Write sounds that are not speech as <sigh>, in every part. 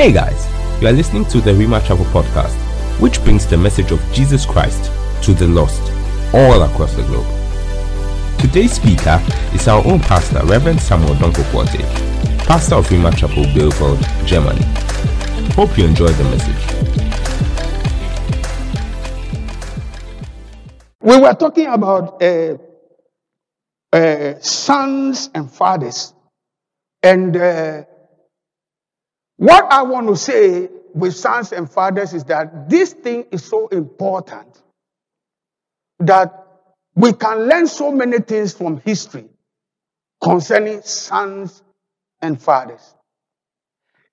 Hey guys, you are listening to the Rhema Chapel podcast, which brings the message of Jesus Christ to the lost all across the globe. Today's speaker is our own pastor, Reverend Samuel Odonkor-Quartey, pastor of Rhema Chapel, Bielefeld, Germany. Hope you enjoy the message. We were talking about uh, uh, sons and fathers. And uh, what I want to say with sons and fathers is that this thing is so important that we can learn so many things from history concerning sons and fathers.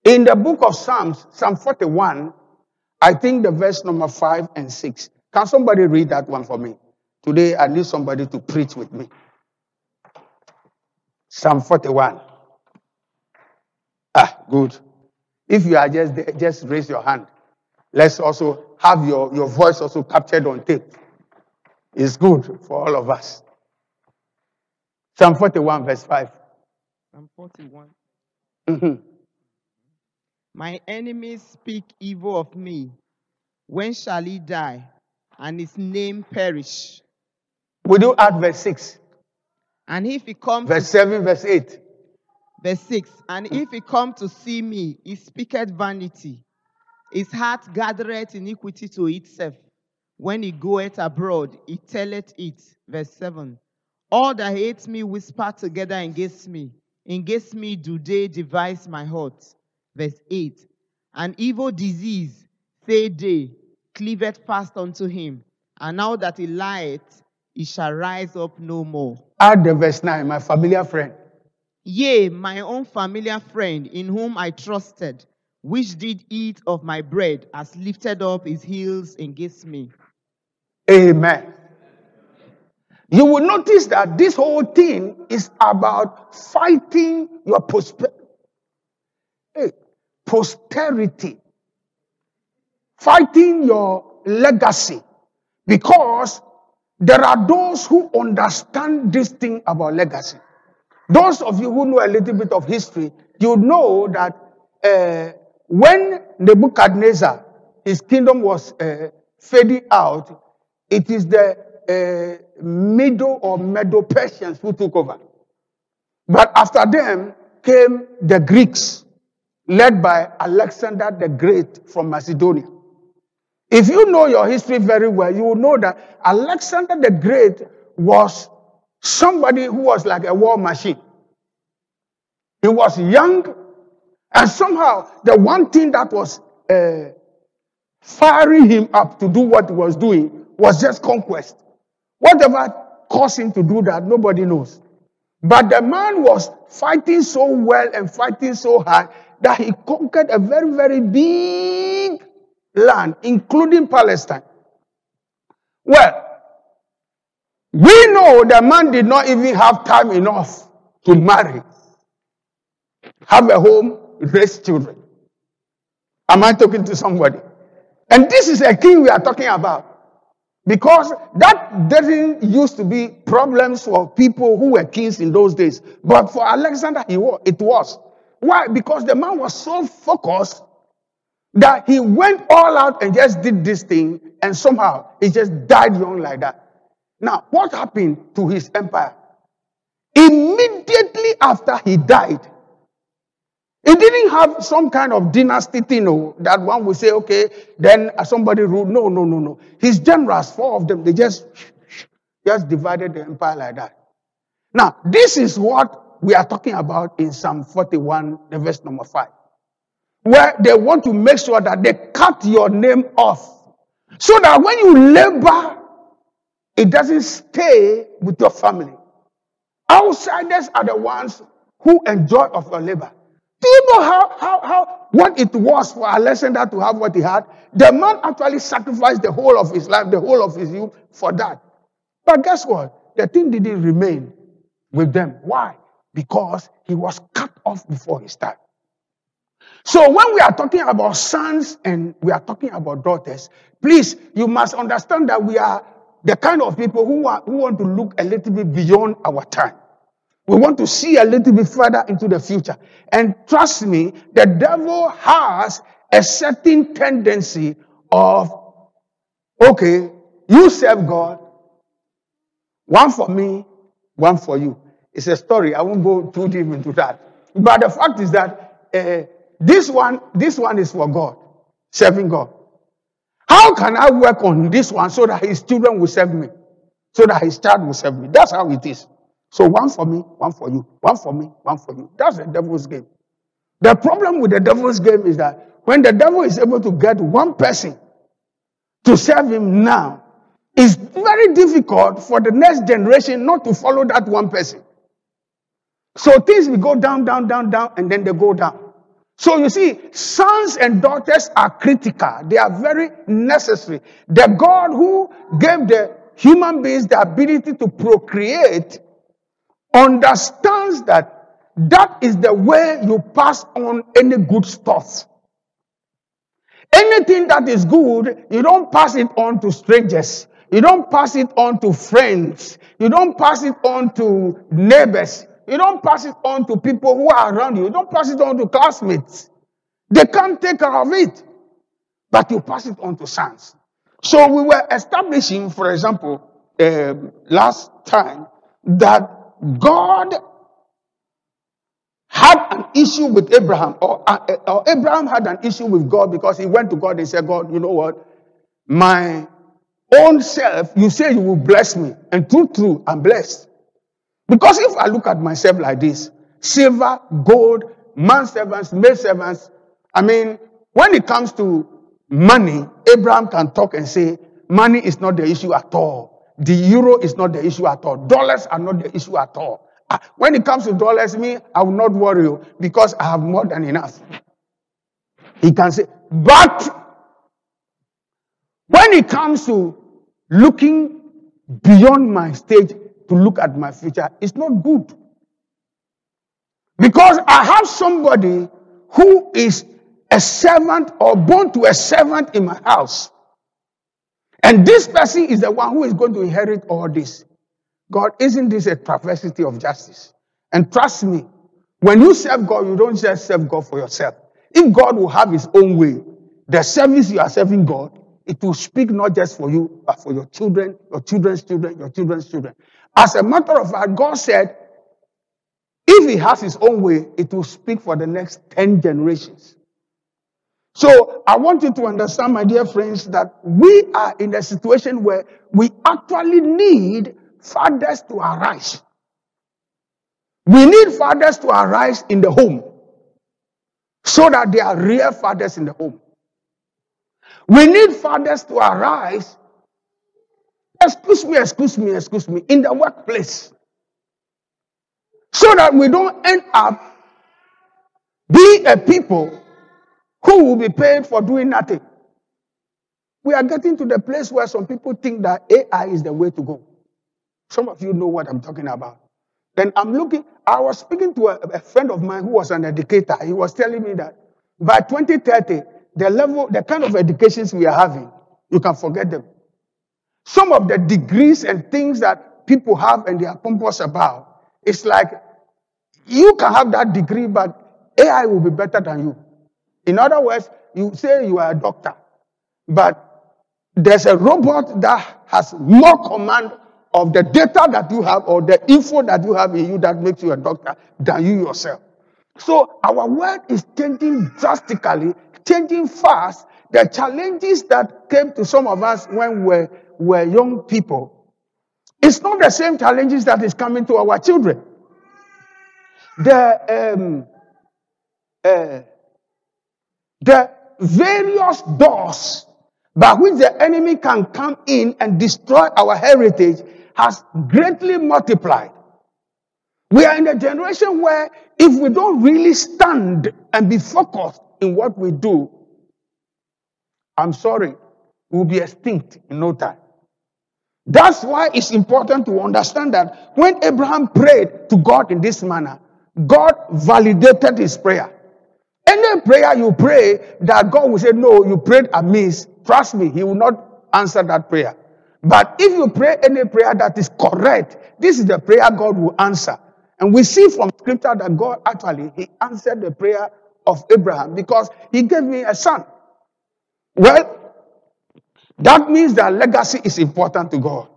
In the book of Psalms, Psalm 41, I think the verse number 5 and 6. Can somebody read that one for me? Today, I need somebody to preach with me. Psalm 41. Ah, good. If you are just there, just raise your hand. Let's also have your, your voice also captured on tape. It's good for all of us. Psalm 41, verse 5. Psalm 41. Mhm. My enemies speak evil of me. When shall he die and his name perish? We do add verse 6, And if he come to, verse 7, verse 8. Verse 6, and if he come to see me, he speaketh vanity. His heart gathereth iniquity to itself. When he goeth abroad, he telleth it. Verse 7. All that hate me whisper together against me. Against me do they devise my heart. Verse 8. An evil disease, say they, cleaveth fast unto him. And now that he lieth, he shall rise up no more. Add the verse 9, my familiar friend. Yea, my own familiar friend, in whom I trusted, which did eat of my bread, has lifted up his heels against me. Amen. You will notice that this whole thing is about fighting your prosper- hey, posterity, fighting your legacy, because there are those who understand this thing about legacy. Those of you who know a little bit of history, you know that uh, when Nebuchadnezzar, his kingdom was uh, fading out, it is the uh, Middle or Medo Persians who took over. But after them came the Greeks, led by Alexander the Great from Macedonia. If you know your history very well, you will know that Alexander the Great was somebody who was like a war machine. He was young, and somehow the one thing that was uh, firing him up to do what he was doing was just conquest. Whatever caused him to do that, nobody knows. But the man was fighting so well and fighting so hard that he conquered a very, very big land, including Palestine. Well, we know the man did not even have time enough to marry, have a home, raise children. Am I talking to somebody? And this is a king we are talking about. Because that doesn't used to be problems for people who were kings in those days. But for Alexander, it was. Why? Because the man was so focused that he went all out and just did this thing, and somehow he just died young like that. Now, what happened to his empire? Immediately after he died, he didn't have some kind of dynasty thing no, that one will say, okay, then somebody ruled. No, no, no, no. His generals, four of them, they just, just divided the empire like that. Now, this is what we are talking about in Psalm 41, the verse number 5, where they want to make sure that they cut your name off so that when you labor, it doesn't stay with your family. Outsiders are the ones who enjoy of your labor. Do you know how, how, how, what it was for Alexander to have what he had? The man actually sacrificed the whole of his life, the whole of his youth for that. But guess what? The thing didn't remain with them. Why? Because he was cut off before his time. So when we are talking about sons and we are talking about daughters, please, you must understand that we are the kind of people who, are, who want to look a little bit beyond our time. We want to see a little bit further into the future. And trust me, the devil has a certain tendency of, okay, you serve God, one for me, one for you. It's a story. I won't go too deep into that. But the fact is that uh, this one, this one is for God, serving God. How can I work on this one so that his children will serve me? So that his child will serve me. That's how it is. So one for me, one for you. One for me, one for you. That's the devil's game. The problem with the devil's game is that when the devil is able to get one person to serve him now, it's very difficult for the next generation not to follow that one person. So things will go down, down, down, down, and then they go down. So you see, sons and daughters are critical. They are very necessary. The God who gave the human beings the ability to procreate understands that that is the way you pass on any good stuff. Anything that is good, you don't pass it on to strangers. You don't pass it on to friends. You don't pass it on to neighbors. You don't pass it on to people who are around you. You don't pass it on to classmates. They can't take care of it. But you pass it on to sons. So we were establishing, for example, uh, last time, that God had an issue with Abraham, or, uh, or Abraham had an issue with God because he went to God and said, God, you know what? My own self, you say you will bless me. And true, true, I'm blessed. Because if I look at myself like this, silver, gold, man servants, maid servants, I mean, when it comes to money, Abraham can talk and say, money is not the issue at all. The euro is not the issue at all. Dollars are not the issue at all. Ah, when it comes to dollars, me, I will not worry you because I have more than enough. He can say, but when it comes to looking beyond my stage to look at my future, it's not good. Because I have somebody who is a servant or born to a servant in my house. And this person is the one who is going to inherit all this. God, isn't this a travesty of justice? And trust me, when you serve God, you don't just serve God for yourself. If God will have his own way, the service you are serving God, it will speak not just for you, but for your children, your children's children, your children's children. As a matter of fact, God said, if he has his own way, it will speak for the next 10 generations. So I want you to understand, my dear friends, that we are in a situation where we actually need fathers to arise. We need fathers to arise in the home so that they are real fathers in the home. We need fathers to arise. Excuse me, excuse me, excuse me, in the workplace. So that we don't end up being a people who will be paid for doing nothing. We are getting to the place where some people think that AI is the way to go. Some of you know what I'm talking about. Then I'm looking, I was speaking to a, a friend of mine who was an educator. He was telling me that by 2030, the level, the kind of educations we are having, you can forget them. Some of the degrees and things that people have and they are pompous about, it's like you can have that degree, but AI will be better than you. In other words, you say you are a doctor, but there's a robot that has more command of the data that you have or the info that you have in you that makes you a doctor than you yourself. So our world is changing drastically, changing fast. The challenges that came to some of us when we were young people, it's not the same challenges that is coming to our children. The um, uh, the various doors by which the enemy can come in and destroy our heritage has greatly multiplied. We are in a generation where if we don't really stand and be focused in what we do, I'm sorry, we'll be extinct in no time. That's why it's important to understand that when Abraham prayed to God in this manner, God validated his prayer. Any prayer you pray that God will say, No, you prayed amiss, trust me, he will not answer that prayer. But if you pray any prayer that is correct, this is the prayer God will answer. And we see from scripture that God actually he answered the prayer of Abraham because he gave me a son. Well, that means that legacy is important to God.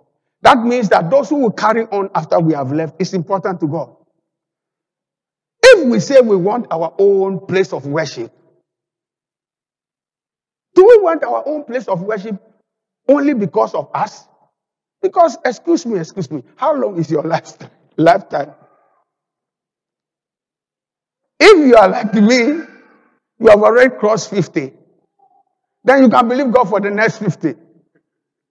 That means that those who will carry on after we have left is important to God. If we say we want our own place of worship, do we want our own place of worship only because of us? Because, excuse me, excuse me, how long is your <laughs> lifetime? lifetime? If you are like me, you have already crossed 50, then you can believe God for the next 50.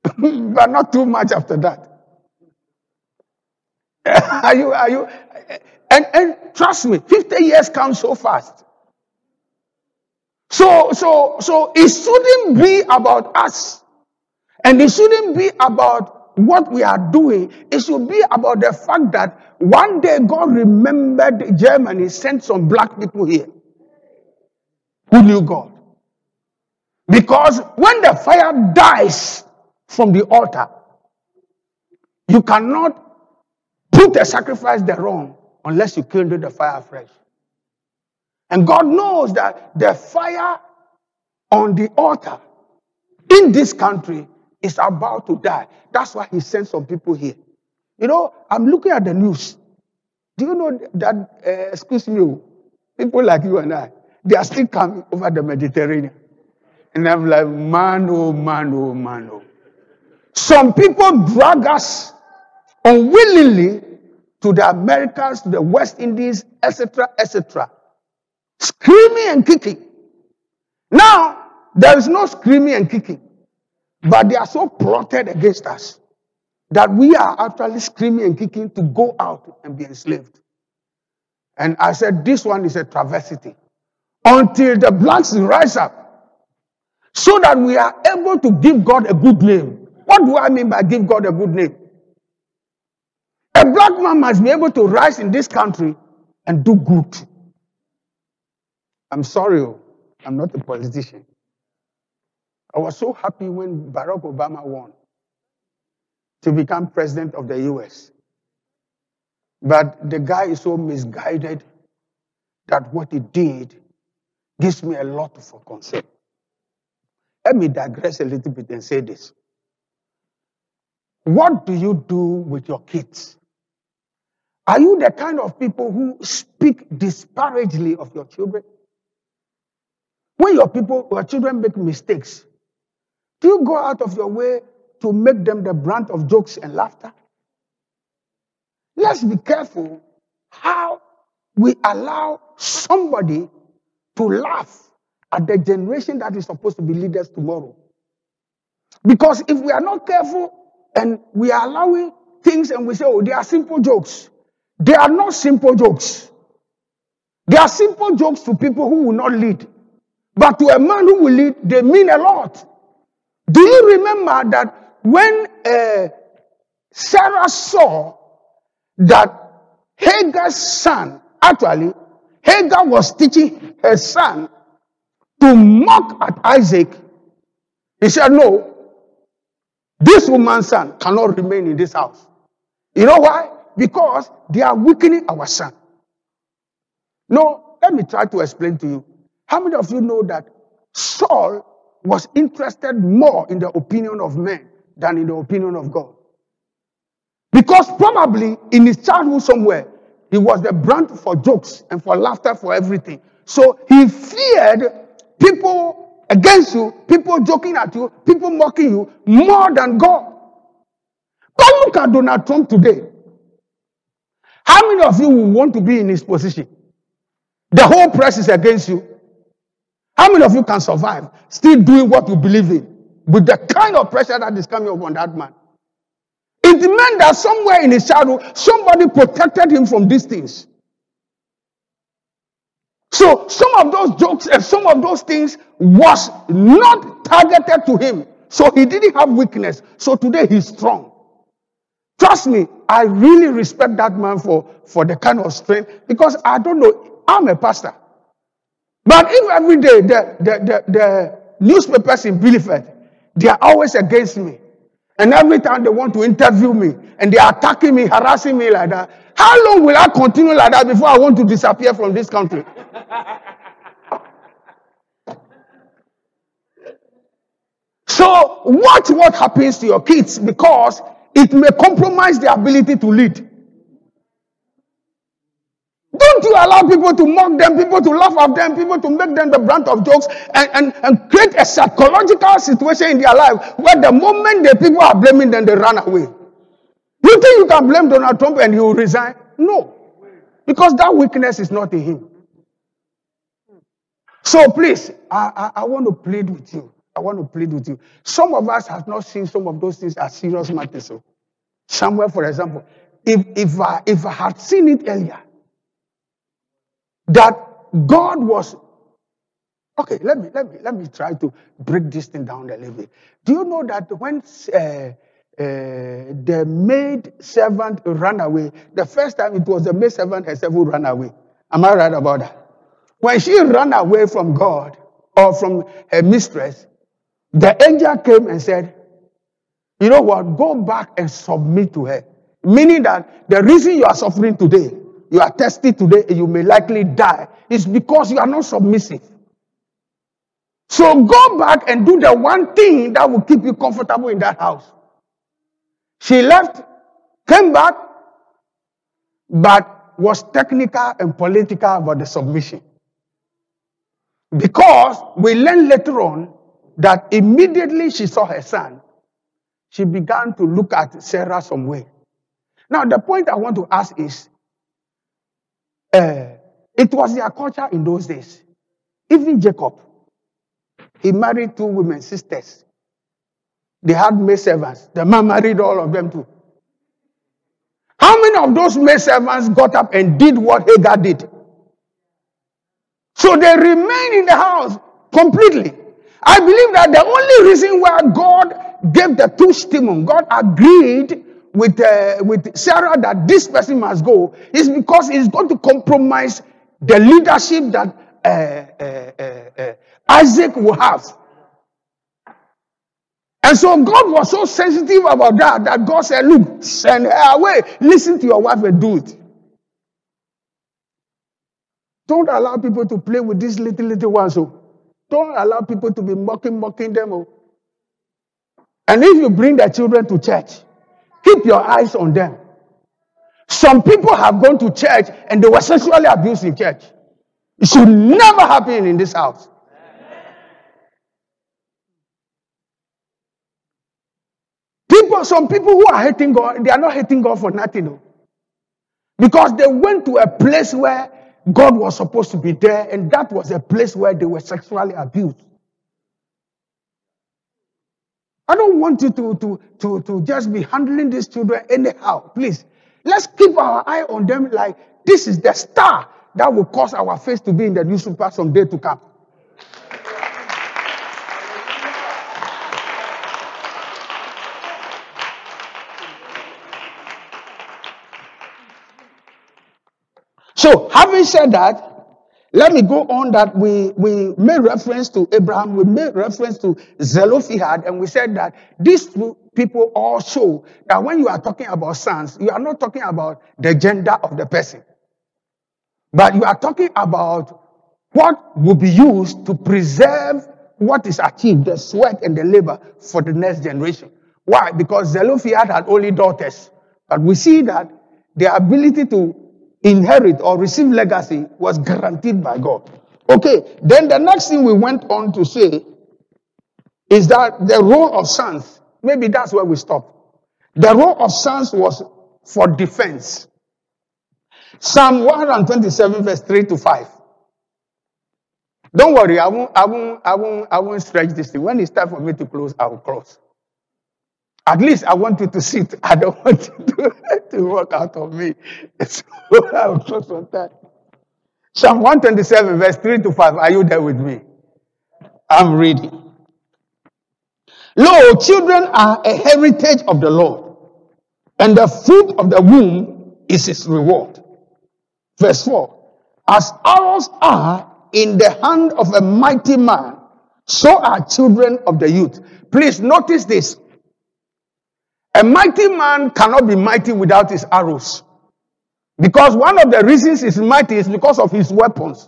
<laughs> but not too much after that. <laughs> are you, are you, and, and trust me, 50 years come so fast. So, so, so it shouldn't be about us. And it shouldn't be about what we are doing. It should be about the fact that one day God remembered Germany, sent some black people here who knew God. Because when the fire dies from the altar, you cannot put a sacrifice there on unless you kindle the fire fresh. And God knows that the fire on the altar in this country is about to die. That's why He sent some people here. You know, I'm looking at the news. Do you know that, uh, excuse me, people like you and I, they are still coming over the Mediterranean. And I'm like, man, oh, man, oh, man, oh. Some people drag us unwillingly to the Americas, to the West Indies, etc., etc., screaming and kicking. Now, there is no screaming and kicking, but they are so plotted against us that we are actually screaming and kicking to go out and be enslaved. And I said, this one is a travesty. Until the blacks rise up, so that we are able to give God a good name. What do I mean by give God a good name? A black man must be able to rise in this country and do good. I'm sorry, oh, I'm not a politician. I was so happy when Barack Obama won to become president of the US. But the guy is so misguided that what he did gives me a lot of concern. Let me digress a little bit and say this. What do you do with your kids? Are you the kind of people who speak disparagingly of your children? When your people, your children make mistakes, do you go out of your way to make them the brunt of jokes and laughter? Let's be careful how we allow somebody to laugh at the generation that is supposed to be leaders tomorrow. Because if we are not careful and we are allowing things and we say, oh, they are simple jokes, they are not simple jokes. They are simple jokes to people who will not lead. But to a man who will lead, they mean a lot. Do you remember that when uh, Sarah saw that Hagar's son, actually, Hagar was teaching her son to mock at Isaac, he said, No, this woman's son cannot remain in this house. You know why? Because they are weakening our son. No, let me try to explain to you. How many of you know that Saul was interested more in the opinion of men than in the opinion of God? Because probably in his childhood somewhere, he was the brand for jokes and for laughter for everything. So he feared people against you, people joking at you, people mocking you more than God. But look at Donald Trump today. How many of you want to be in his position? The whole press is against you. How many of you can survive still doing what you believe in with the kind of pressure that is coming upon that man? It meant that somewhere in his shadow, somebody protected him from these things. So some of those jokes and some of those things was not targeted to him. So he didn't have weakness. So today he's strong. Trust me, I really respect that man for, for the kind of strength because I don't know, I'm a pastor. But if every day the, the, the, the newspapers in Bielefeld, they are always against me. And every time they want to interview me, and they are attacking me, harassing me like that. How long will I continue like that before I want to disappear from this country? <laughs> so watch what happens to your kids because it may compromise their ability to lead. Don't you allow people to mock them, people to laugh at them, people to make them the brunt of jokes and, and, and create a psychological situation in their life where the moment the people are blaming them, they run away. You think you can blame Donald Trump and he will resign? No. Because that weakness is not in him. So please, I, I, I want to plead with you. I want to plead with you. Some of us have not seen some of those things as serious matters. So, somewhere, for example, if, if, I, if I had seen it earlier, that God was okay. Let me let me let me try to break this thing down a little bit. Do you know that when uh, uh, the maid servant ran away, the first time it was the maid servant herself who ran away. Am I right about that? When she ran away from God or from her mistress, the angel came and said, You know what? Go back and submit to her. Meaning that the reason you are suffering today you are tested today and you may likely die is because you are not submissive. So go back and do the one thing that will keep you comfortable in that house. She left, came back, but was technical and political about the submission. Because we learn later on that immediately she saw her son, she began to look at Sarah some way. Now, the point I want to ask is uh, it was their culture in those days. Even Jacob, he married two women, sisters. They had maid servants. The man married all of them too. How many of those maid servants got up and did what Hagar did? So they remained in the house completely. I believe that the only reason why God gave the two stimum, God agreed with, uh, with Sarah that this person must go is because he's going to compromise the leadership that uh, uh, uh, uh, Isaac will have. And so God was so sensitive about that that God said, Look, send her away. Listen to your wife and do it. Don't allow people to play with these little, little ones. Oh. Don't allow people to be mocking, mocking them. Oh. And if you bring the children to church, Keep your eyes on them. Some people have gone to church and they were sexually abused in church. It should never happen in this house. People, some people who are hating God, they are not hating God for nothing. No. Because they went to a place where God was supposed to be there, and that was a place where they were sexually abused. I don't want you to, to, to, to just be handling these children anyhow. Please, let's keep our eye on them like this is the star that will cause our face to be in the newspaper some day to come. So, having said that, let me go on that we, we made reference to Abraham, we made reference to Zelophehad, and we said that these two people all show that when you are talking about sons, you are not talking about the gender of the person, but you are talking about what will be used to preserve what is achieved, the sweat and the labor for the next generation. Why? Because Zelophehad had only daughters, but we see that the ability to inherit or receive legacy was guaranteed by God. Okay, then the next thing we went on to say is that the role of sons, maybe that's where we stop. The role of sons was for defense. Psalm 127, verse 3 to 5. Don't worry, I won't, I won't, I won't, I won't stretch this thing. When it's time for me to close, I will close. At least I want you to sit. I don't <laughs> want you to, to work out of me. So I will on that. Psalm 127, verse 3 to 5. Are you there with me? I'm reading. Lo, children are a heritage of the Lord, and the fruit of the womb is his reward. Verse 4. As arrows are in the hand of a mighty man, so are children of the youth. Please notice this. A mighty man cannot be mighty without his arrows. Because one of the reasons he's mighty is because of his weapons.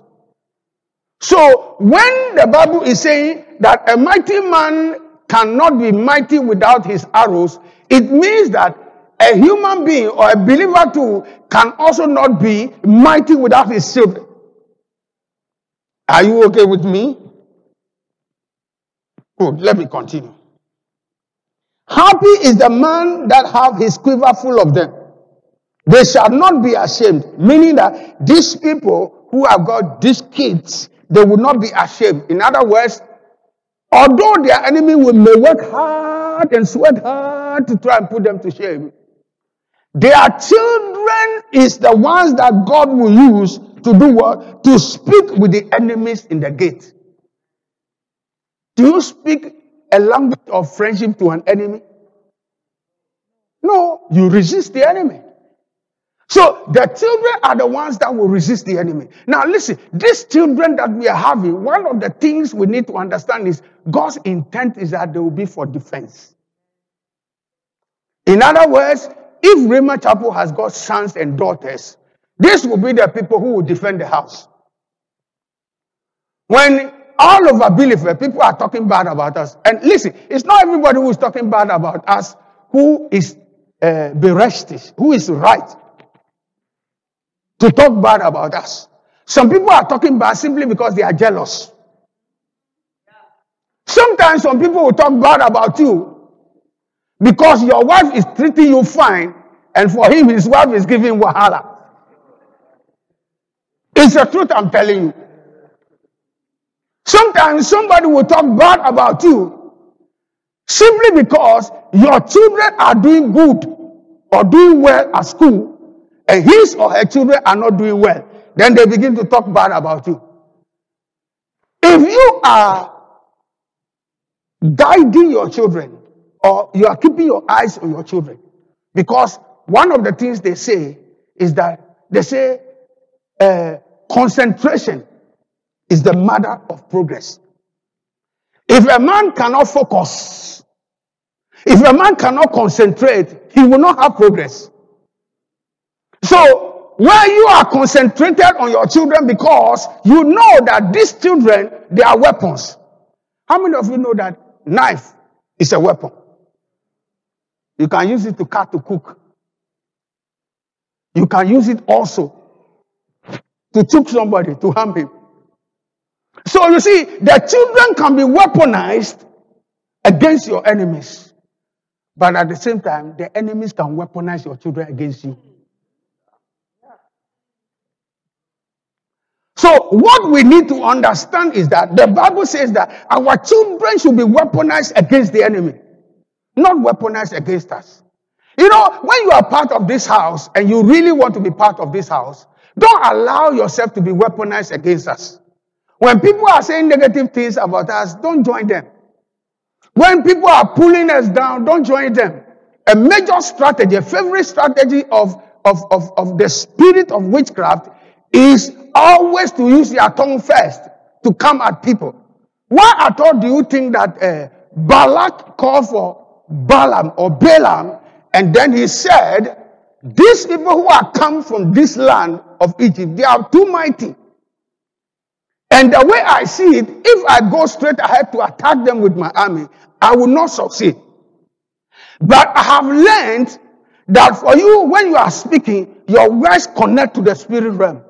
So when the Bible is saying that a mighty man cannot be mighty without his arrows, it means that a human being or a believer too can also not be mighty without his shield. Are you okay with me? Good. Let me continue. Happy is the man that have his quiver full of them. They shall not be ashamed. Meaning that these people who have got these kids, they will not be ashamed. In other words, although their enemy will may work hard and sweat hard to try and put them to shame, their children is the ones that God will use to do what? To speak with the enemies in the gate. Do you speak a language of friendship to an enemy? No, you resist the enemy. So the children are the ones that will resist the enemy. Now listen, these children that we are having, one of the things we need to understand is God's intent is that they will be for defense. In other words, if Rhema Chapel has got sons and daughters, this will be the people who will defend the house. When all over Bielefeld, people are talking bad about us. And listen, it's not everybody who is talking bad about us who is uh, who is right to talk bad about us. Some people are talking bad simply because they are jealous. Sometimes some people will talk bad about you because your wife is treating you fine, and for him, his wife is giving wahala. It's the truth I'm telling you. Sometimes somebody will talk bad about you simply because your children are doing good or doing well at school, and his or her children are not doing well. Then they begin to talk bad about you. If you are guiding your children or you are keeping your eyes on your children, because one of the things they say is that they say uh, concentration is the mother of progress. If a man cannot focus, if a man cannot concentrate, he will not have progress. So, when you are concentrated on your children because you know that these children, they are weapons. How many of you know that knife is a weapon? You can use it to cut to cook. You can use it also to choke somebody, to harm him. So you see, the children can be weaponized against your enemies. But at the same time, the enemies can weaponize your children against you. So, what we need to understand is that the Bible says that our children should be weaponized against the enemy, not weaponized against us. You know, when you are part of this house and you really want to be part of this house, don't allow yourself to be weaponized against us. When people are saying negative things about us, don't join them. When people are pulling us down, don't join them. A major strategy, a favorite strategy of, of, of, of the spirit of witchcraft is always to use your tongue first to come at people. Why at all do you think that uh, Balak called for Balaam or Balaam and then he said, These people who are come from this land of Egypt, they are too mighty. And the way I see it, if I go straight ahead to attack them with my army, I will not succeed. But I have learned that for you, when you are speaking, your words connect to the spirit realm.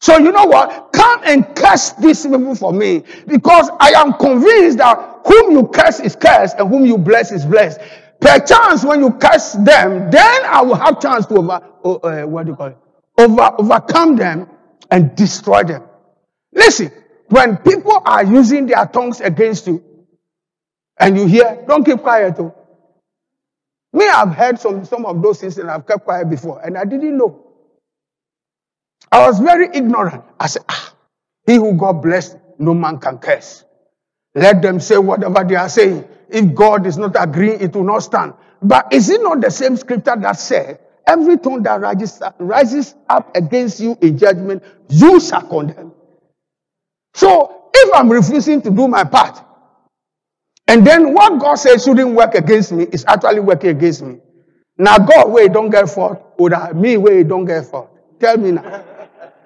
So you know what? Come and curse these people for me because I am convinced that whom you curse is cursed and whom you bless is blessed. Perchance when you curse them, then I will have chance to over, uh, what do you call it? Over, overcome them and destroy them. Listen, when people are using their tongues against you, and you hear, don't keep quiet. Though. Me, I've heard some, some of those things and I've kept quiet before, and I didn't know. I was very ignorant. I said, ah, he who God blessed, no man can curse. Let them say whatever they are saying. If God is not agreeing, it will not stand. But is it not the same scripture that said, every tongue that rises, rises up against you in judgment, you shall condemn? So if I'm refusing to do my part, And then what God says shouldn't work against me is actually working against me. Now God where he don't get fault, or me where he don't get fault. Tell me now.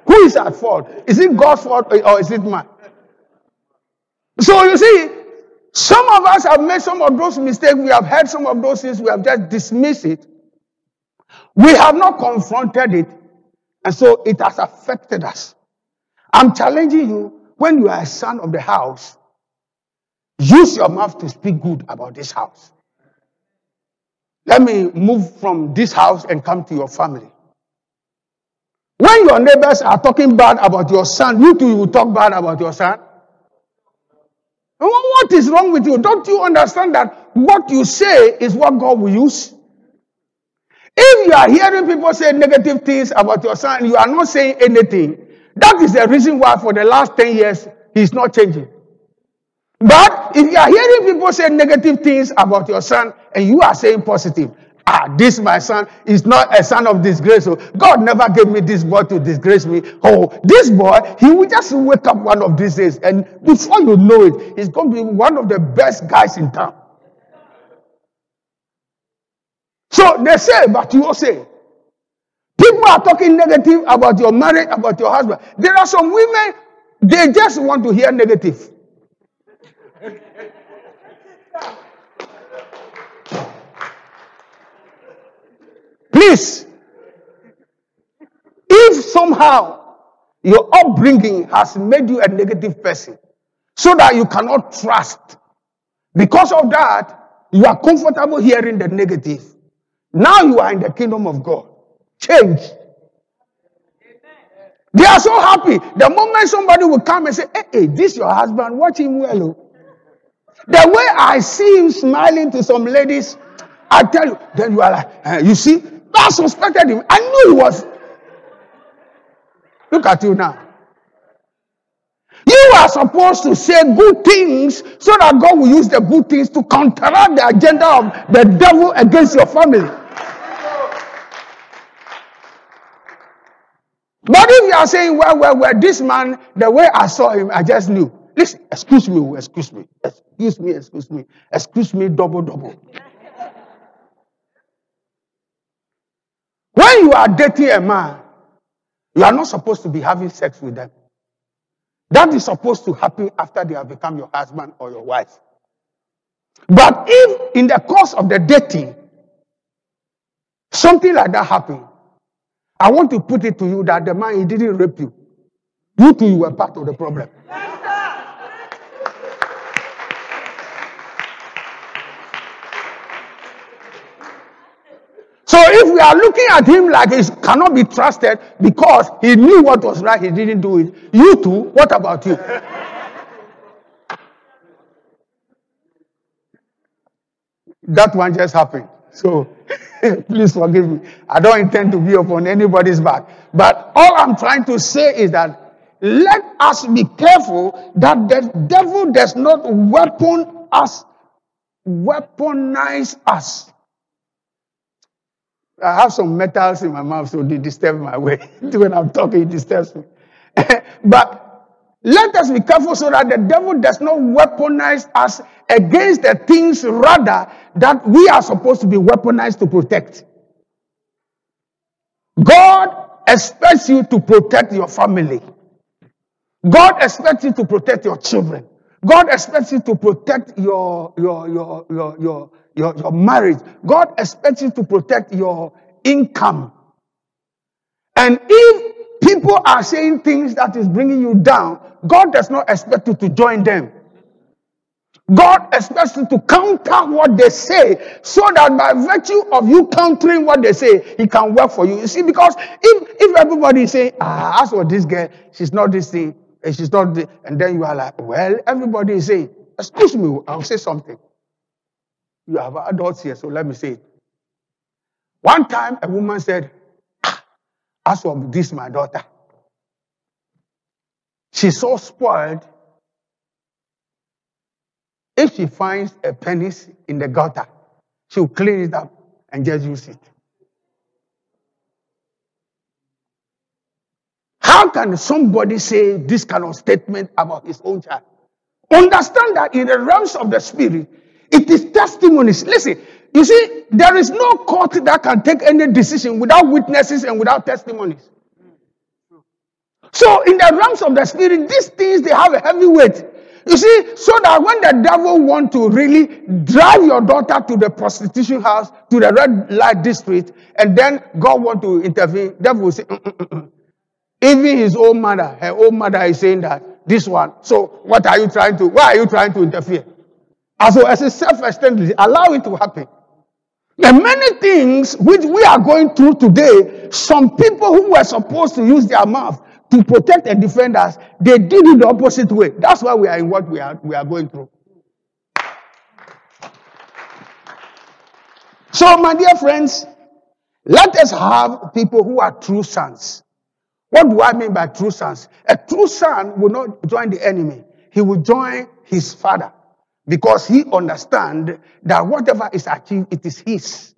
Who is at fault? Is it God's fault or is it mine? So you see, some of us have made some of those mistakes. We have heard some of those things. We have just dismissed it. We have not confronted it. And so it has affected us. I'm challenging you when you are a son of the house, use your mouth to speak good about this house. Let me move from this house and come to your family. When your neighbors are talking bad about your son, you too will talk bad about your son. What is wrong with you? Don't you understand that what you say is what God will use? If you are hearing people say negative things about your son, you are not saying anything, that is the reason why for the last 10 years he's not changing. But if you are hearing people say negative things about your son and you are saying positive, ah, this my son is not a son of disgrace. So God never gave me this boy to disgrace me. Oh, this boy, he will just wake up one of these days and before you know it, he's going to be one of the best guys in town. So they say, but you say, people are talking negative about your marriage, about your husband. There are some women, they just want to hear negative. Please, if somehow your upbringing has made you a negative person so that you cannot trust, because of that, you are comfortable hearing the negative. Now you are in the kingdom of God. Change. They are so happy. The moment somebody will come and say, Hey, hey this your husband, watch him well. Oh. The way I see him smiling to some ladies, I tell you, then you are like, eh, you see, I suspected him. I knew he was. Look at you now. You are supposed to say good things so that God will use the good things to counteract the agenda of the devil against your family. But if you are saying, well, well, well, this man, the way I saw him, I just knew. Listen, excuse me, oh, excuse me, excuse me, excuse me, excuse me, double, double. When you are dating a man, you are not supposed to be having sex with them. That is supposed to happen after they have become your husband or your wife. But if in the course of the dating, something like that happened, I want to put it to you that the man he didn't rape you. You too, you were part of the problem. So if we are looking at him like he cannot be trusted because he knew what was right, he didn't do it. You too, what about you? that one just happened. So <laughs> please forgive me. I don't intend to be upon anybody's back. But all I'm trying to say is that let us be careful that the devil does not weapon us, weaponize us I have some metals in my mouth, so they disturb my way. <laughs> when I'm talking, it disturbs me. <laughs> but let us be careful so that the devil does not weaponize us against the things rather that we are supposed to be weaponized to protect. God expects you to protect your family. God expects you to protect your children. God expects you to protect your, your, your, your, your, your, your marriage. God expects you to protect your income. And if people are saying things that is bringing you down, God does not expect you to join them. God expects you to counter what they say so that by virtue of you countering what they say, He can work for you. You see, because if, if everybody is saying, ah, as for this girl, she's not this thing, and she's not this, and then you are like, well, everybody is saying, excuse me, I'll say something. You have adults here, so let me say it. One time, a woman said, ah, As for this, my daughter, she's so spoiled. If she finds a penis in the gutter, she'll clean it up and just use it. How can somebody say this kind of statement about his own child? Understand that in the realms of the spirit, it is testimonies. Listen, you see, there is no court that can take any decision without witnesses and without testimonies. So, in the realms of the spirit, these things they have a heavy weight. You see, so that when the devil want to really drive your daughter to the prostitution house, to the red light district, and then God want to intervene, devil will say, mm, mm, mm, even his own mother, her own mother is saying that this one. So what are you trying to? Why are you trying to interfere? As well as a self-extended, allow it to happen. The many things which we are going through today, some people who were supposed to use their mouth to protect and defend us, they did it the opposite way. That's why we are in what we are, we are going through. So, my dear friends, let us have people who are true sons. What do I mean by true sons? A true son will not join the enemy. He will join his father because he understands that whatever is achieved, it is his.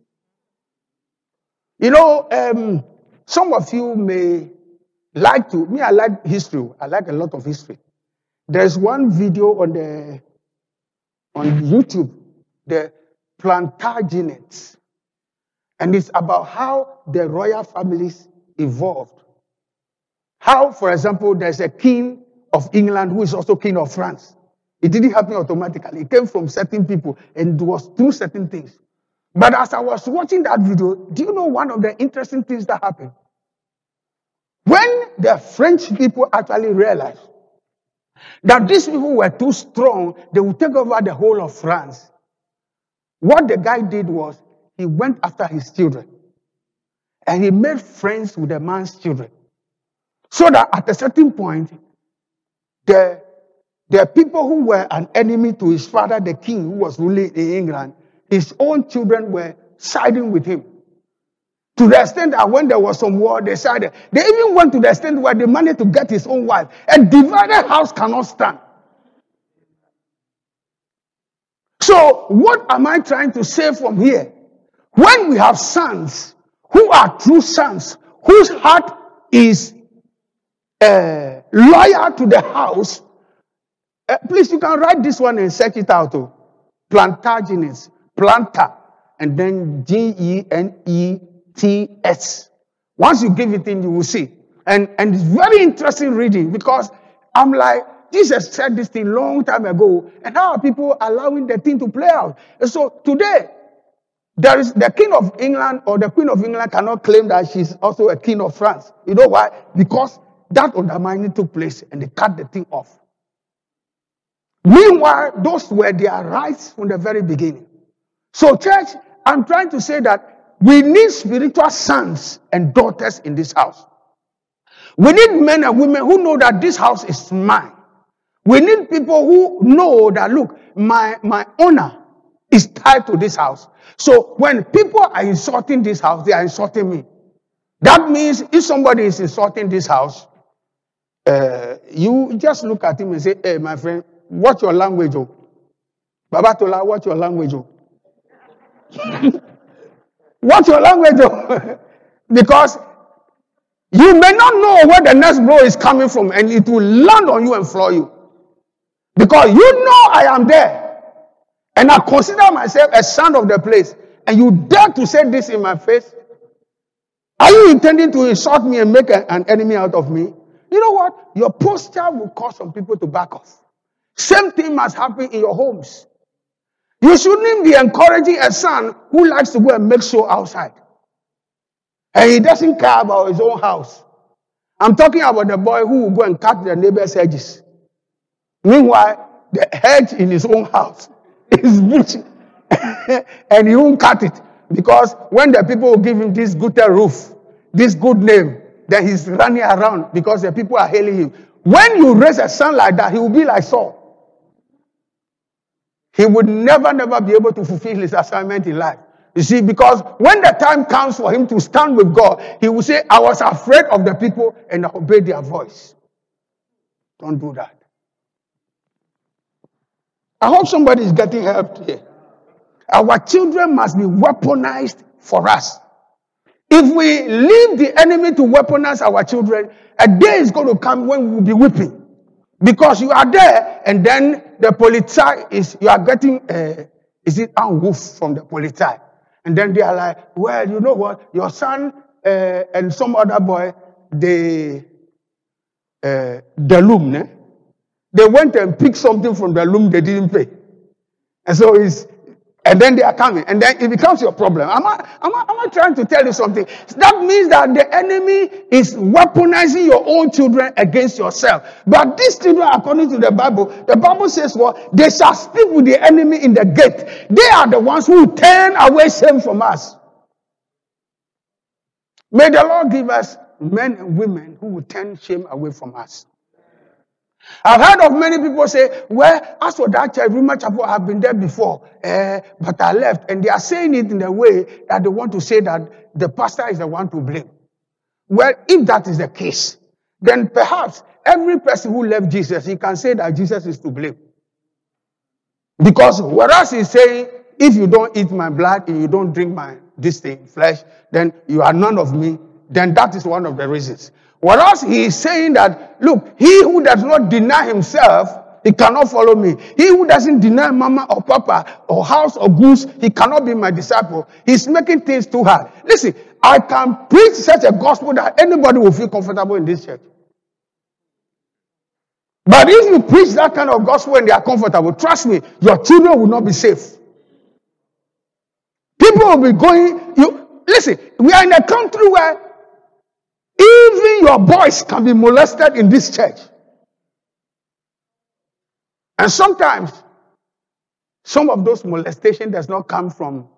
You know, um, some of you may like to, me, I like history. I like a lot of history. There's one video on the, on YouTube, the Plantagenets. And it's about how the royal families evolved. How, for example, there's a king of England who is also king of France. It didn't happen automatically. It came from certain people and it was through certain things. But as I was watching that video, do you know one of the interesting things that happened? When the French people actually realized that these people were too strong, they would take over the whole of France. What the guy did was he went after his children and he made friends with the man's children. So that at a certain point, the, the people who were an enemy to his father, the king who was ruling in England, his own children were siding with him. To the extent that when there was some war, they decided. They even went to the extent where they managed to get his own wife. A divided house cannot stand. So, what am I trying to say from here? When we have sons who are true sons, whose heart is uh, loyal to the house, uh, please, you can write this one and search it out. Oh. Plantagenets, planter, and then G E N E T-S. Once you give it in, you will see. And, and it's very interesting reading because I'm like, Jesus said this thing long time ago, and how are people allowing the thing to play out? And so today, there is the king of England or the queen of England cannot claim that she's also a king of France. You know why? Because that undermining took place and they cut the thing off. Meanwhile, those were their rights from the very beginning. So, church, I'm trying to say that we need spiritual sons and daughters in this house. We need men and women who know that this house is mine. We need people who know that, look, my, my honor is tied to this house. So when people are insulting this house, they are insulting me. That means if somebody is insulting this house, uh, you just look at him and say, hey, my friend, what's your language? Oh? Babatola, what's your language? Oh? <laughs> What's your language? <laughs> because you may not know where the next blow is coming from and it will land on you and floor you. Because you know I am there. And I consider myself a son of the place. And you dare to say this in my face? Are you intending to insult me and make a, an enemy out of me? You know what? Your posture will cause some people to back off. Same thing must happen in your homes. You shouldn't be encouraging a son who likes to go and make show outside. And he doesn't care about his own house. I'm talking about the boy who will go and cut the neighbor's hedges. Meanwhile, the hedge in his own house <laughs> is bushy. <laughs> and he won't cut it. Because when the people will give him this good roof, this good name, then he's running around because the people are hailing him. When you raise a son like that, he will be like Saul he would never, never be able to fulfill his assignment in life. You see, because when the time comes for him to stand with God, he will say, I was afraid of the people and I obeyed their voice. Don't do that. I hope somebody is getting helped here. Our children must be weaponized for us. If we leave the enemy to weaponize our children, a day is going to come when we will be weeping. Because you are there, and then the Polizei is, you are getting, uh, is it unwoof from the Polizei? And then they are like, well, you know what? Your son uh, and some other boy, they, uh, the loom, ne? they went and picked something from the loom they didn't pay. And so it's, and then they are coming, and then it becomes your problem. Am I, am I, am I trying to tell you something? That means that the enemy is weaponizing your own children against yourself. But these children, according to the Bible, the Bible says, "Well, they shall speak with the enemy in the gate." They are the ones who turn away shame from us. May the Lord give us men and women who will turn shame away from us. I've heard of many people say, well, as for that church, Rhema Chapel, I've been there before, uh, but I left. And they are saying it in a way that they want to say that the pastor is the one to blame. Well, if that is the case, then perhaps every person who left Jesus, he can say that Jesus is to blame. Because whereas he's saying, if you don't eat my blood and you don't drink my this thing, flesh, then you are none of me, then that is one of the reasons. Whereas he is saying that, look, he who does not deny himself, he cannot follow me. He who doesn't deny mama or papa or house or goods, he cannot be my disciple. He's making things too hard. Listen, I can preach such a gospel that anybody will feel comfortable in this church. But if you preach that kind of gospel and they are comfortable, trust me, your children will not be safe. People will be going, you listen, we are in a country where even your boys can be molested in this church. And sometimes, some of those molestation does not come from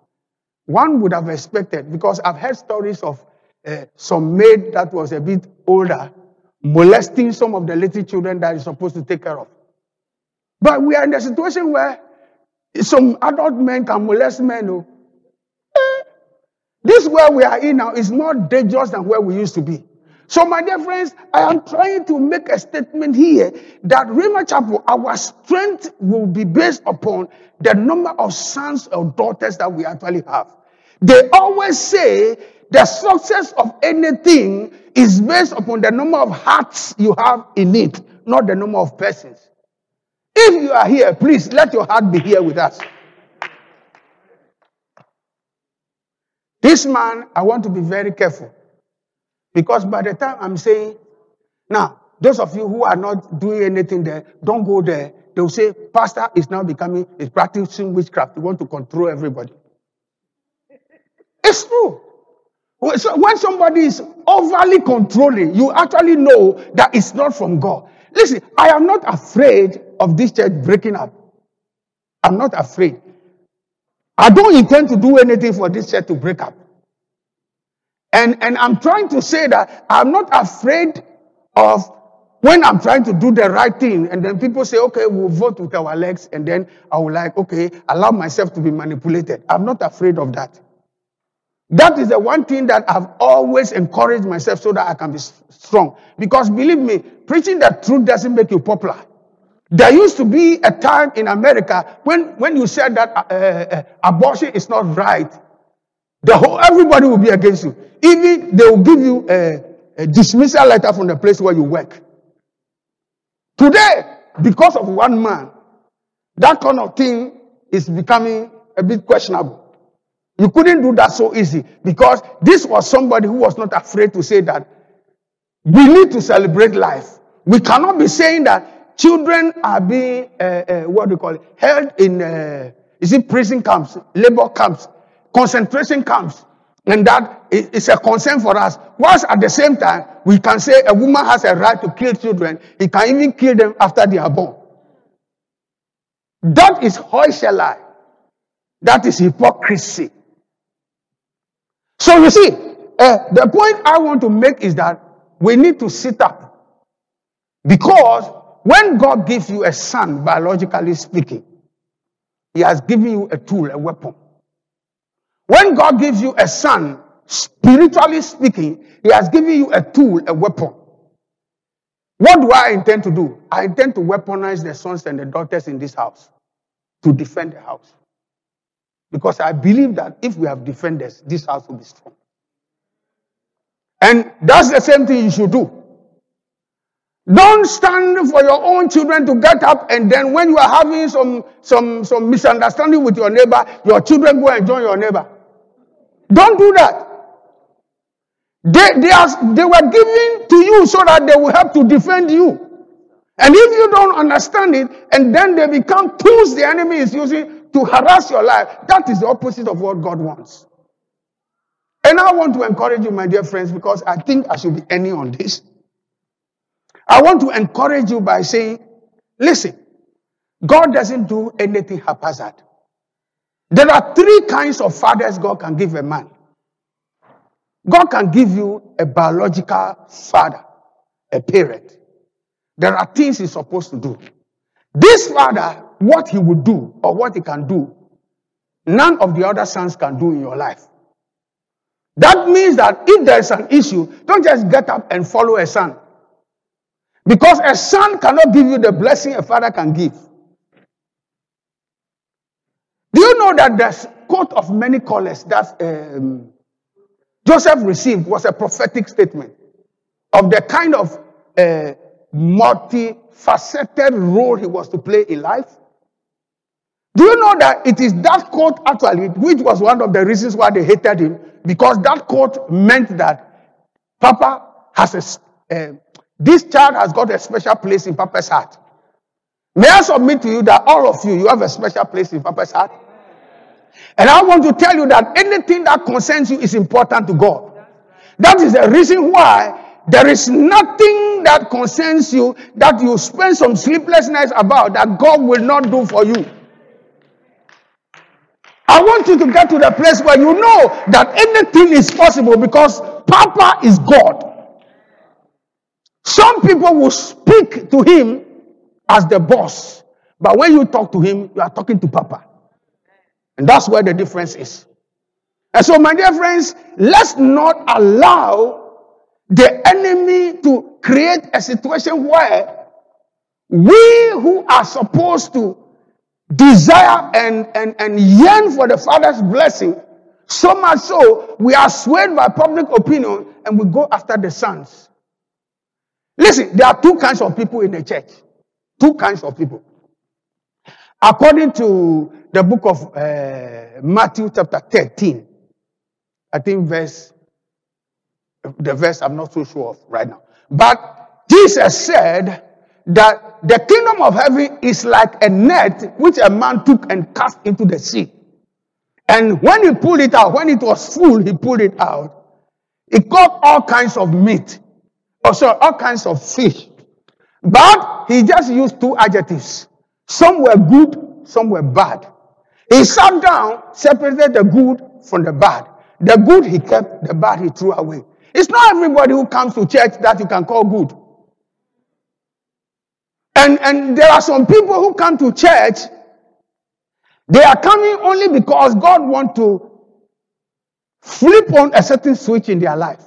one would have expected because I've heard stories of uh, some maid that was a bit older molesting some of the little children that is supposed to take care of. But we are in a situation where some adult men can molest men. Oh. Eh, this where we are in now is more dangerous than where we used to be. So, my dear friends, I am trying to make a statement here that Rhema Chapel, our strength will be based upon the number of sons or daughters that we actually have. They always say the success of anything is based upon the number of hearts you have in it, not the number of persons. If you are here, please let your heart be here with us. This man, I want to be very careful. Because by the time I'm saying, now, those of you who are not doing anything there, don't go there. They'll say, Pastor is now becoming, is practicing witchcraft. You want to control everybody. It's true. So when somebody is overly controlling, you actually know that it's not from God. Listen, I am not afraid of this church breaking up. I'm not afraid. I don't intend to do anything for this church to break up. And, and I'm trying to say that I'm not afraid of when I'm trying to do the right thing, and then people say, okay, we'll vote with our legs, and then I will like, okay, allow myself to be manipulated. I'm not afraid of that. That is the one thing that I've always encouraged myself so that I can be strong. Because believe me, preaching the truth doesn't make you popular. There used to be a time in America when, when you said that uh, uh, abortion is not right, the whole, everybody will be against you. Even they will give you a, a dismissal letter from the place where you work. Today, because of one man, that kind of thing is becoming a bit questionable. You couldn't do that so easy because this was somebody who was not afraid to say that we need to celebrate life. We cannot be saying that children are being, uh, uh, what do you call it, held in, uh, is it prison camps, labor camps, concentration camps, and that is a concern for us. Whilst at the same time, we can say a woman has a right to kill children, he can even kill them after they are born. That is heuchelei. That is hypocrisy. So you see, uh, the point I want to make is that we need to sit up. Because when God gives you a son, biologically speaking, He has given you a tool, a weapon. When God gives you a son, spiritually speaking, He has given you a tool, a weapon. What do I intend to do? I intend to weaponize the sons and the daughters in this house to defend the house. Because I believe that if we have defenders, this house will be strong. And that's the same thing you should do. Don't stand for your own children to get up and then when you are having some, some, some misunderstanding with your neighbor, your children go and join your neighbor. Don't do that. They, they, are, they were given to you so that they will help to defend you. And if you don't understand it, and then they become tools the enemy is using to harass your life, that is the opposite of what God wants. And I want to encourage you, my dear friends, because I think I should be any on this. I want to encourage you by saying, listen, God doesn't do anything haphazard. There are three kinds of fathers God can give a man. God can give you a biological father, a parent. There are things he's supposed to do. This father, what he will do or what he can do, none of the other sons can do in your life. That means that if there's an issue, don't just get up and follow a son. Because a son cannot give you the blessing a father can give. Do you know that the coat of many colors that um, Joseph received was a prophetic statement of the kind of uh, multifaceted role he was to play in life? Do you know that it is that coat actually, which was one of the reasons why they hated him, because that coat meant that Papa has a, uh, this child has got a special place in Papa's heart. May I submit to you that all of you, you have a special place in Papa's heart? And I want to tell you that anything that concerns you is important to God. That is the reason why there is nothing that concerns you that you spend some sleepless nights about that God will not do for you. I want you to get to the place where you know that anything is possible because Papa is God. Some people will speak to him as the boss, but when you talk to him, you are talking to Papa. And that's where the difference is. And so, my dear friends, let's not allow the enemy to create a situation where we who are supposed to desire and, and, and yearn for the Father's blessing, so much so, we are swayed by public opinion and we go after the sons. Listen, there are two kinds of people in the church. Two kinds of people. According to the book of uh, Matthew, chapter 13, I think verse, the verse I'm not so sure of right now. But Jesus said that the kingdom of heaven is like a net which a man took and cast into the sea. And when he pulled it out, when it was full, he pulled it out. He caught all kinds of meat also all kinds of fish. But he just used two adjectives. Some were good, some were bad. He sat down, separated the good from the bad. The good he kept, the bad he threw away. It's not everybody who comes to church that you can call good. And, and there are some people who come to church, they are coming only because God wants to flip on a certain switch in their life.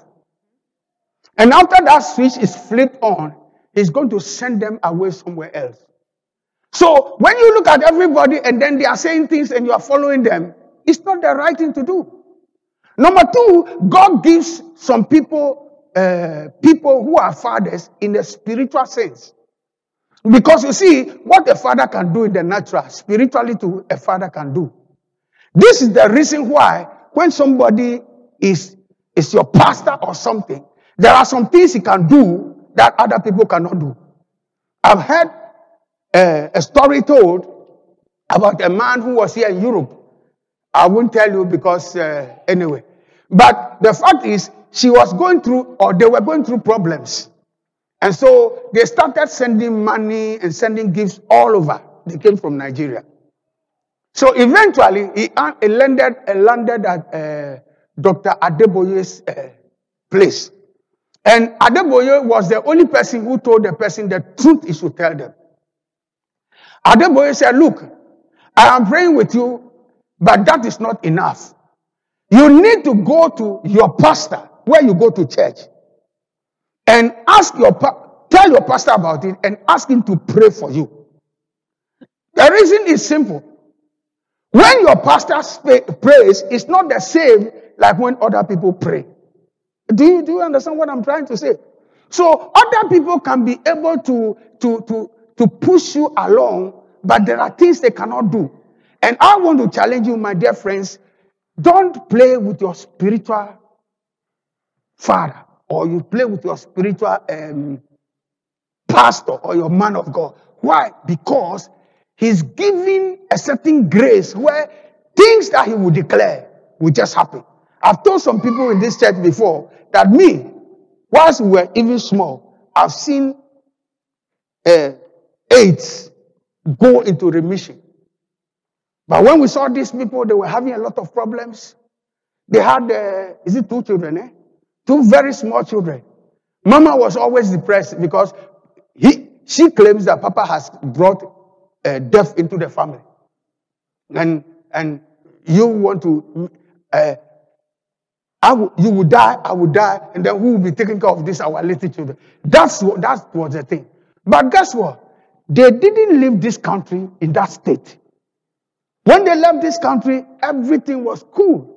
And after that switch is flipped on, he's going to send them away somewhere else. So when you look at everybody and then they are saying things and you are following them, it's not the right thing to do. Number two, God gives some people, uh, people who are fathers in a spiritual sense. Because you see, what a father can do in the natural, spiritually too, a father can do. This is the reason why when somebody is, is your pastor or something, there are some things he can do that other people cannot do. I've heard uh, a story told about a man who was here in Europe. I won't tell you because, uh, anyway. But the fact is, she was going through, or they were going through problems. And so they started sending money and sending gifts all over. They came from Nigeria. So eventually, he, he landed, landed at uh, Dr. Adeboye's uh, place. And Adeboye was the only person who told the person the truth he should tell them. Adeboye said, Look, I am praying with you, but that is not enough. You need to go to your pastor where you go to church and ask your tell your pastor about it and ask him to pray for you. The reason is simple. When your pastor prays, it's not the same like when other people pray. Do you, do you understand what I'm trying to say? So other people can be able to, to, to, to push you along, but there are things they cannot do. And I want to challenge you, my dear friends, don't play with your spiritual father or you play with your spiritual um, pastor or your man of God. Why? Because he's giving a certain grace where things that he will declare will just happen. I've told some people in this church before that me, whilst we were even small, I've seen uh, AIDS go into remission. But when we saw these people, they were having a lot of problems. They had, uh, is it two children, eh? Two very small children. Mama was always depressed because he, she claims that Papa has brought uh, death into the family. And, and you want to, uh, I will, you will die, I will die, and then who will be taking care of this, our little children? That's what, that was the thing. But guess what? They didn't leave this country in that state. When they left this country, everything was cool.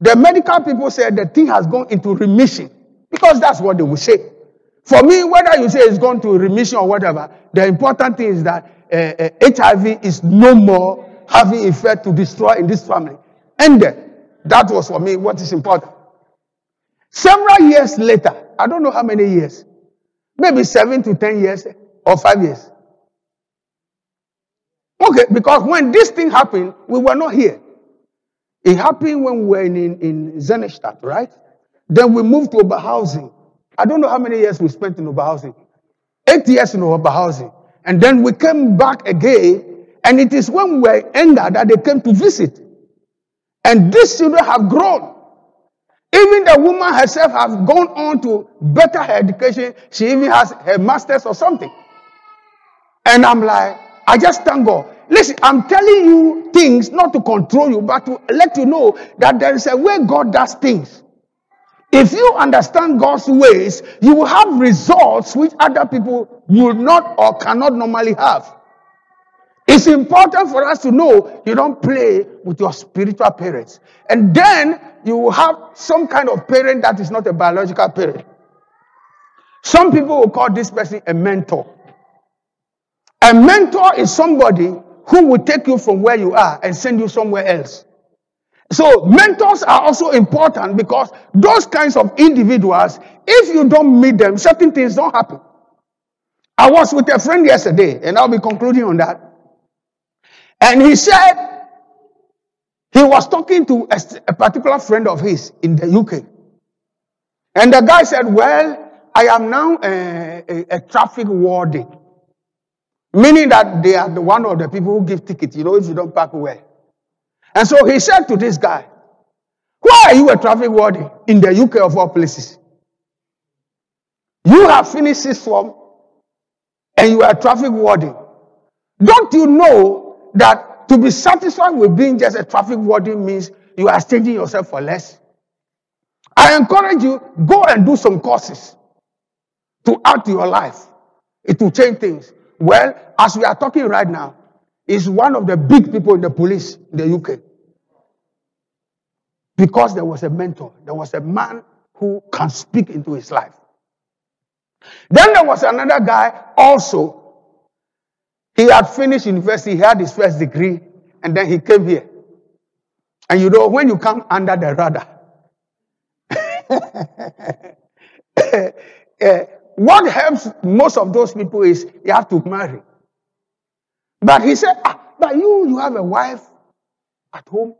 The medical people said the thing has gone into remission because that's what they will say. For me, whether you say it's gone to remission or whatever, the important thing is that uh, uh, HIV is no more having effect to destroy in this family. And that was for me what is important. Several years later, I don't know how many years, maybe seven to ten years or five years, Okay, because when this thing happened, we were not here. It happened when we were in, in, in Zenestadt, right? Then we moved to Oberhausen. I don't know how many years we spent in Oberhausen. Eight years in Oberhausen. And then we came back again, and it is when we were in Enga that they came to visit. And these children have grown. Even the woman herself has gone on to better her education. She even has her master's or something. And I'm like, I just thank God. Listen, I'm telling you things not to control you, but to let you know that there is a way God does things. If you understand God's ways, you will have results which other people will not or cannot normally have. It's important for us to know you don't play with your spiritual parents. And then you will have some kind of parent that is not a biological parent. Some people will call this person a mentor. A mentor is somebody who will take you from where you are and send you somewhere else. So mentors are also important because those kinds of individuals, if you don't meet them, certain things don't happen. I was with a friend yesterday, and I'll be concluding on that. And he said he was talking to a, a particular friend of his in the UK. And the guy said, Well, I am now a, a, a traffic warden. Meaning that they are the one of the people who give tickets, you know, if you don't park well. And so he said to this guy, Why are you a traffic warden in the UK of all places? You have finished this form and you are a traffic warden. Don't you know that to be satisfied with being just a traffic warden means you are changing yourself for less? I encourage you, go and do some courses to add to your life. It will change things. Well, as we are talking right now, is one of the big people in the police in the UK. Because there was a mentor, there was a man who can speak into his life. Then there was another guy also. He had finished university, he had his first degree, and then he came here. And you know, when you come under the radar, uh, <laughs> what helps most of those people is you have to marry. But he said, ah, but you, you have a wife at home.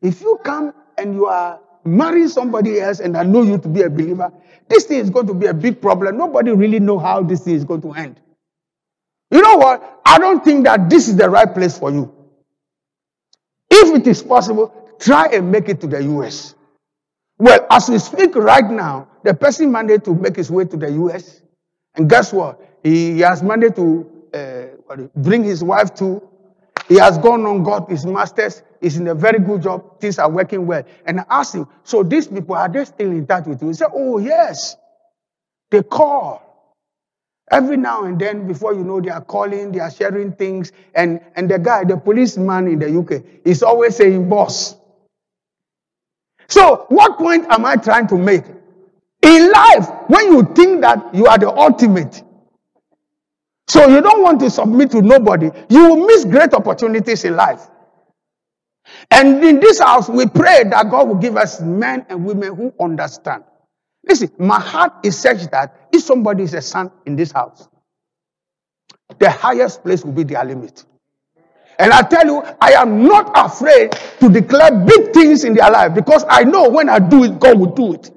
If you come and you are marrying somebody else and I know you to be a believer, this thing is going to be a big problem. Nobody really know how this thing is going to end. You know what? I don't think that this is the right place for you. If it is possible, try and make it to the US. Well, as we speak right now, the person managed to make his way to the US. And guess what? He has managed to uh, bring his wife to. He has gone on, got his master's. He's in a very good job. Things are working well. And I asked him, so these people, are they still in touch with you? He said, oh, yes. They call. Every now and then, before you know, they are calling, they are sharing things. And, and the guy, the policeman in the UK, is always saying, boss, so, what point am I trying to make? In life, when you think that you are the ultimate, so you don't want to submit to nobody, you will miss great opportunities in life. And in this house, we pray that God will give us men and women who understand. Listen, my heart is such that if somebody is a son in this house, the highest place will be their limit. And I tell you, I am not afraid to declare big things in their life because I know when I do it, God will do it.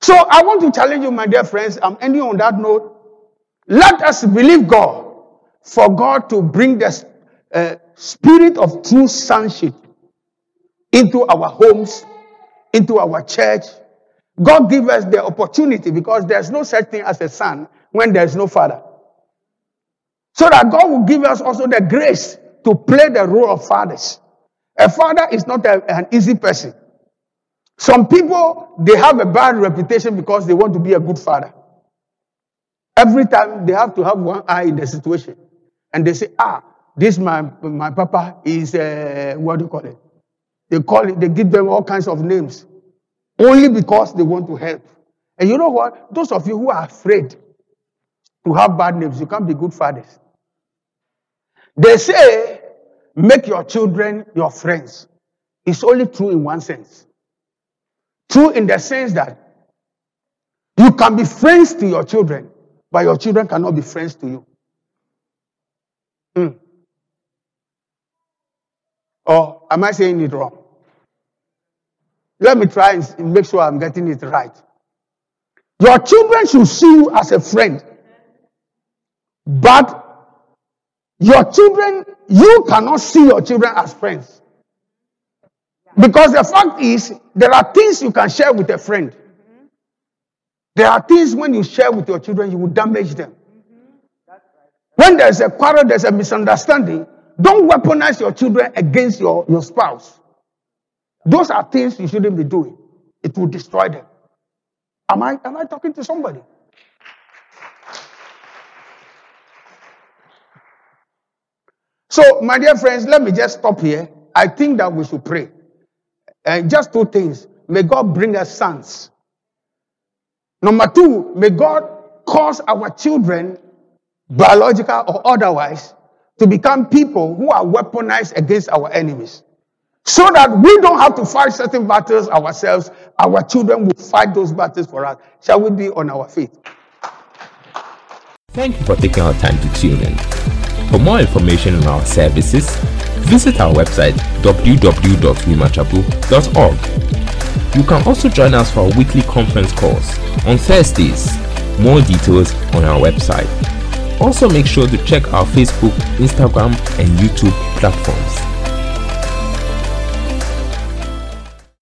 So I want to challenge you, my dear friends. I'm ending on that note. Let us believe God for God to bring the uh, spirit of true sonship into our homes, into our church. God give us the opportunity because there's no such thing as a son when there's no father. So that God will give us also the grace to play the role of fathers. A father is not a, an easy person. Some people, they have a bad reputation because they want to be a good father. Every time they have to have one eye in the situation. And they say, ah, this my, my papa is, uh, what do you call it? They call it, they give them all kinds of names. Only because they want to help. And you know what? Those of you who are afraid to have bad names, you can't be good fathers. They say, make your children your friends. It's only true in one sense. True in the sense that you can be friends to your children, but your children cannot be friends to you. Mm. Or am I saying it wrong? Let me try and make sure I'm getting it right. Your children should see you as a friend, but your children, you cannot see your children as friends. Because the fact is, there are things you can share with a friend. There are things when you share with your children, you will damage them. When there's a quarrel, there's a misunderstanding, don't weaponize your children against your, your spouse. Those are things you shouldn't be doing. It will destroy them. Am I, am I talking to somebody? So, my dear friends, let me just stop here. I think that we should pray. And just two things. May God bring us sons. Number two, may God cause our children, biological or otherwise, to become people who are weaponized against our enemies. So that we don't have to fight certain battles ourselves, our children will fight those battles for us. Shall we be on our feet? Thank you for taking our time to tune in. For more information on our services, visit our website www.rhemachapel.org. You can also join us for our weekly conference calls on Thursdays. More details on our website. Also, make sure to check our Facebook, Instagram, and YouTube platforms.